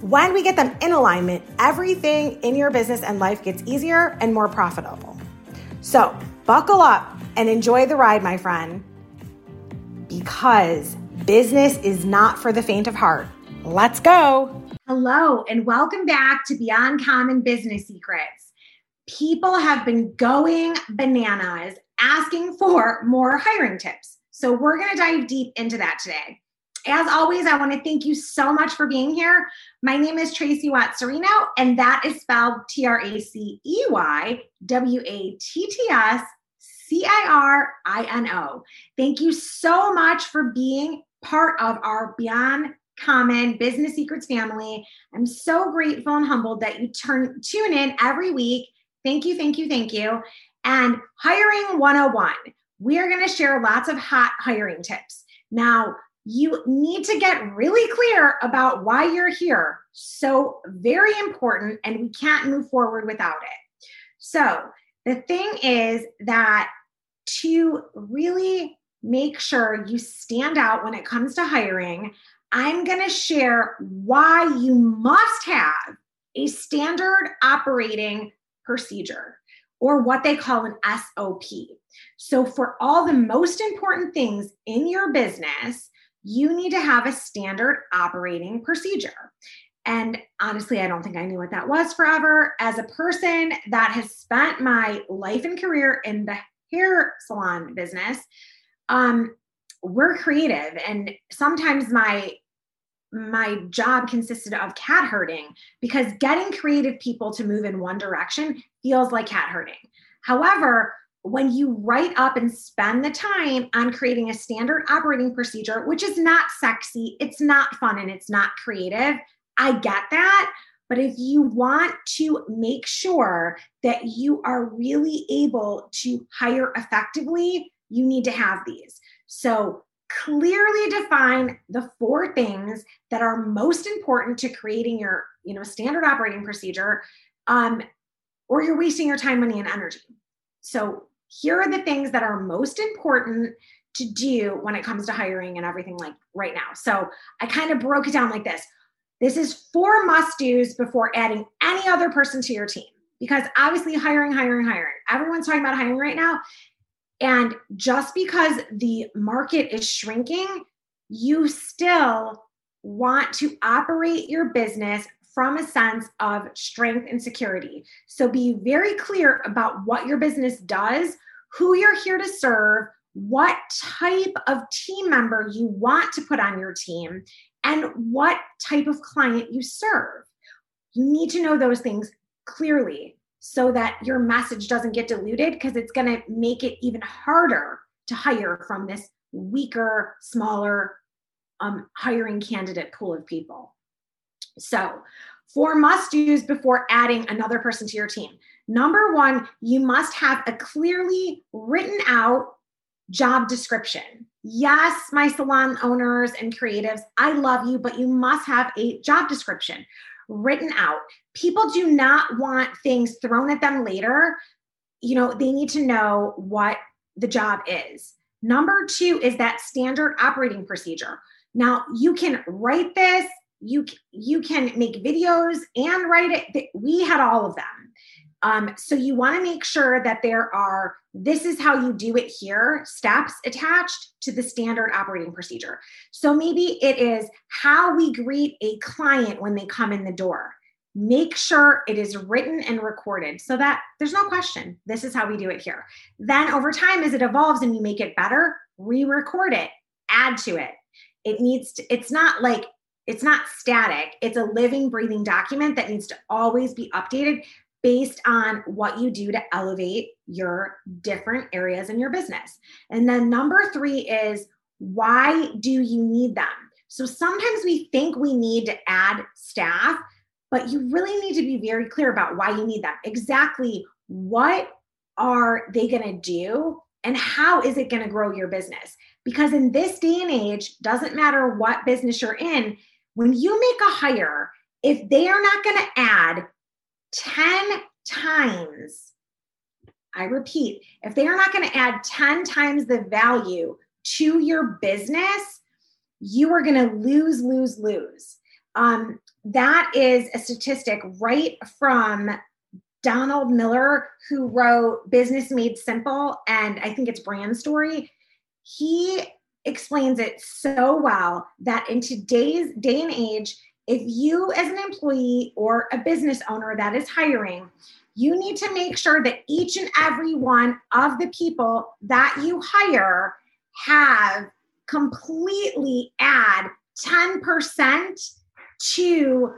when we get them in alignment, everything in your business and life gets easier and more profitable. So, buckle up and enjoy the ride, my friend, because business is not for the faint of heart. Let's go. Hello, and welcome back to Beyond Common Business Secrets. People have been going bananas asking for more hiring tips. So, we're going to dive deep into that today. As always, I want to thank you so much for being here. My name is Tracey Watts Scirino, and that is spelled T R A C E Y W A T T S C I R I N O. Thank you so much for being part of our Beyond Common Business Secrets family. I'm so grateful and humbled that you turn tune in every week. Thank you, thank you, thank you. And hiring 101. We are going to share lots of hot hiring tips. Now, you need to get really clear about why you're here. So, very important, and we can't move forward without it. So, the thing is that to really make sure you stand out when it comes to hiring, I'm going to share why you must have a standard operating procedure or what they call an SOP. So, for all the most important things in your business, you need to have a standard operating procedure. And honestly, I don't think I knew what that was forever. As a person that has spent my life and career in the hair salon business, um, we're creative, and sometimes my my job consisted of cat herding because getting creative people to move in one direction feels like cat herding. However, when you write up and spend the time on creating a standard operating procedure, which is not sexy, it's not fun, and it's not creative, I get that. But if you want to make sure that you are really able to hire effectively, you need to have these. So, clearly define the four things that are most important to creating your you know standard operating procedure um, or you're wasting your time money and energy so here are the things that are most important to do when it comes to hiring and everything like right now. So I kind of broke it down like this. This is four must do's before adding any other person to your team because obviously hiring, hiring, hiring. Everyone's talking about hiring right now. And just because the market is shrinking, you still want to operate your business from a sense of strength and security. So be very clear about what your business does, who you're here to serve, what type of team member you want to put on your team, and what type of client you serve. You need to know those things clearly so that your message doesn't get diluted because it's going to make it even harder to hire from this weaker, smaller um, hiring candidate pool of people. So, four must do's before adding another person to your team. Number one, you must have a clearly written out job description. Yes, my salon owners and creatives, I love you, but you must have a job description written out. People do not want things thrown at them later. You know, they need to know what the job is. Number two is that standard operating procedure. Now, you can write this you you can make videos and write it we had all of them um, so you want to make sure that there are this is how you do it here steps attached to the standard operating procedure so maybe it is how we greet a client when they come in the door make sure it is written and recorded so that there's no question. This is how we do it here. Then over time, as it evolves and you make it better, re record it, add to it. It needs to, it's not like, it's not static. It's a living, breathing document that needs to always be updated based on what you do to elevate your different areas in your business. And then number three is why do you need them? So sometimes we think we need to add staff, but you really need to be very clear about why you need them. Exactly what are they going to do and how is it going to grow your business? Because in this day and age, doesn't matter what business you're in, when you make a hire, if they are not going to add 10 times, I repeat, if they are not going to add 10 times the value to your business, you are going to lose, lose, lose. Um, that is a statistic right from Donald Miller, who wrote Business Made Simple and I think it's Brand Story. He explains it so well that in today's day and age, if you, as an employee or a business owner that is hiring, you need to make sure that each and every one of the people that you hire have completely add 10% to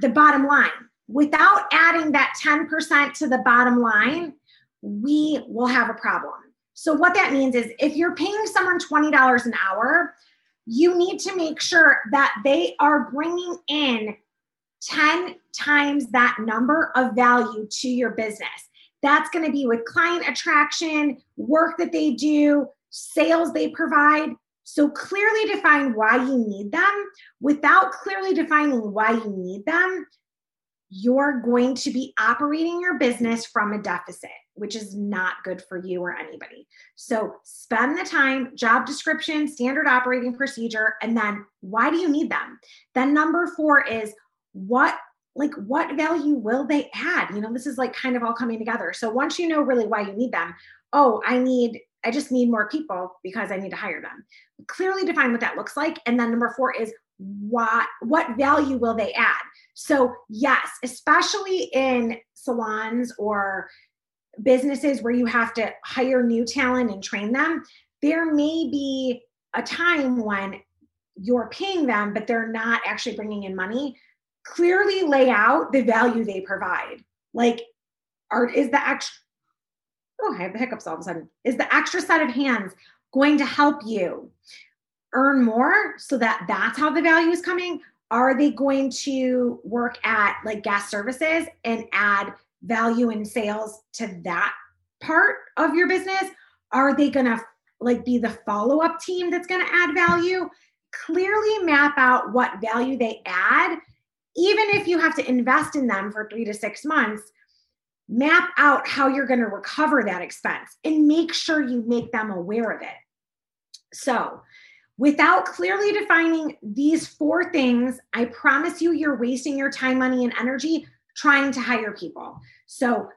the bottom line. Without adding that 10% to the bottom line, we will have a problem. So, what that means is if you're paying someone $20 an hour, you need to make sure that they are bringing in 10 times that number of value to your business. That's going to be with client attraction, work that they do, sales they provide. So clearly define why you need them. Without clearly defining why you need them, you're going to be operating your business from a deficit, which is not good for you or anybody. So spend the time, job description, standard operating procedure, and then why do you need them? Then number four is what like what value will they add? You know, this is like kind of all coming together. So once you know really why you need them, oh, I need I just need more people because I need to hire them. Clearly define what that looks like. And then number four is what what value will they add? So yes, especially in salons or businesses where you have to hire new talent and train them, there may be a time when you're paying them, but they're not actually bringing in money. Clearly lay out the value they provide. Like, are is the extra oh, I have the hiccups all of a sudden. Is the extra set of hands going to help you earn more so that that's how the value is coming? Are they going to work at like guest services and add value in sales to that part of your business? Are they going to like be the follow up team that's going to add value? Clearly map out what value they add, even if you have to invest in them for three to six months map out how you're going to recover that expense and make sure you make them aware of it. So, without clearly defining these four things, I promise you, you're wasting your time, money, and energy trying to hire people. So,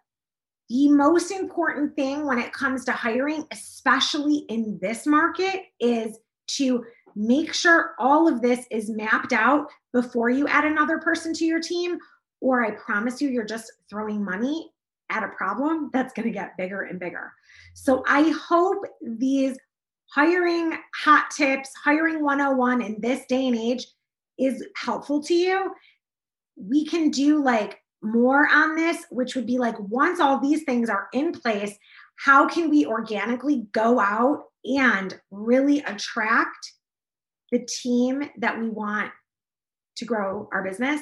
the most important thing when it comes to hiring, especially in this market, is to make sure all of this is mapped out before you add another person to your team. Or I promise you, you're just throwing money at a problem that's going to get bigger and bigger. So I hope these hiring hot tips, hiring 101 in this day and age is helpful to you. We can do like more on this, which would be like once all these things are in place, how can we organically go out and really attract the team that we want to grow our business?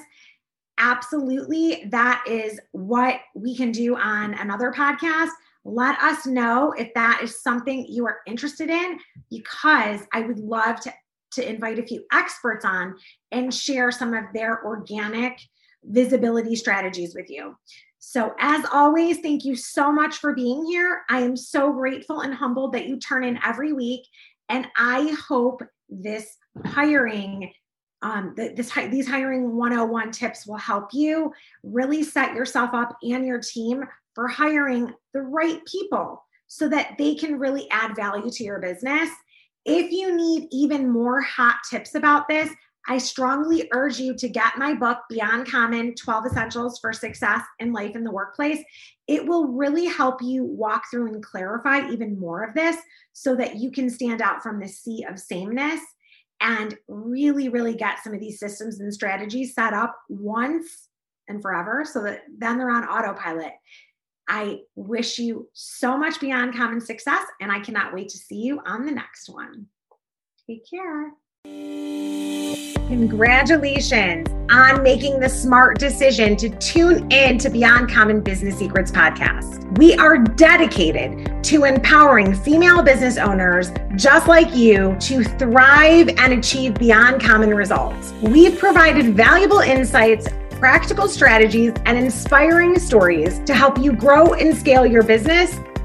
Absolutely. That is what we can do on another podcast. Let us know if that is something you are interested in because i would love to to invite a few experts on and share some of their organic visibility strategies with you. So as always thank you so much for being here. I am so grateful and humbled that you turn in every week. And i hope this hiring um, this these hiring 101 tips will help you really set yourself up and your team for hiring the right people so that they can really add value to your business. If you need even more hot tips about this, I strongly urge you to get my book, Beyond Common 12 Essentials for Success in Life in the Workplace. It will really help you walk through and clarify even more of this so that you can stand out from the sea of sameness and really, really get some of these systems and strategies set up once and forever so that then they're on autopilot. I wish you so much beyond common success, and I cannot wait to see you on the next one. Take care. Congratulations on making the smart decision to tune in to Beyond Common Business Secrets podcast. We are dedicated to empowering female business owners just like you to thrive and achieve beyond common results. We've provided valuable insights practical strategies, and inspiring stories to help you grow and scale your business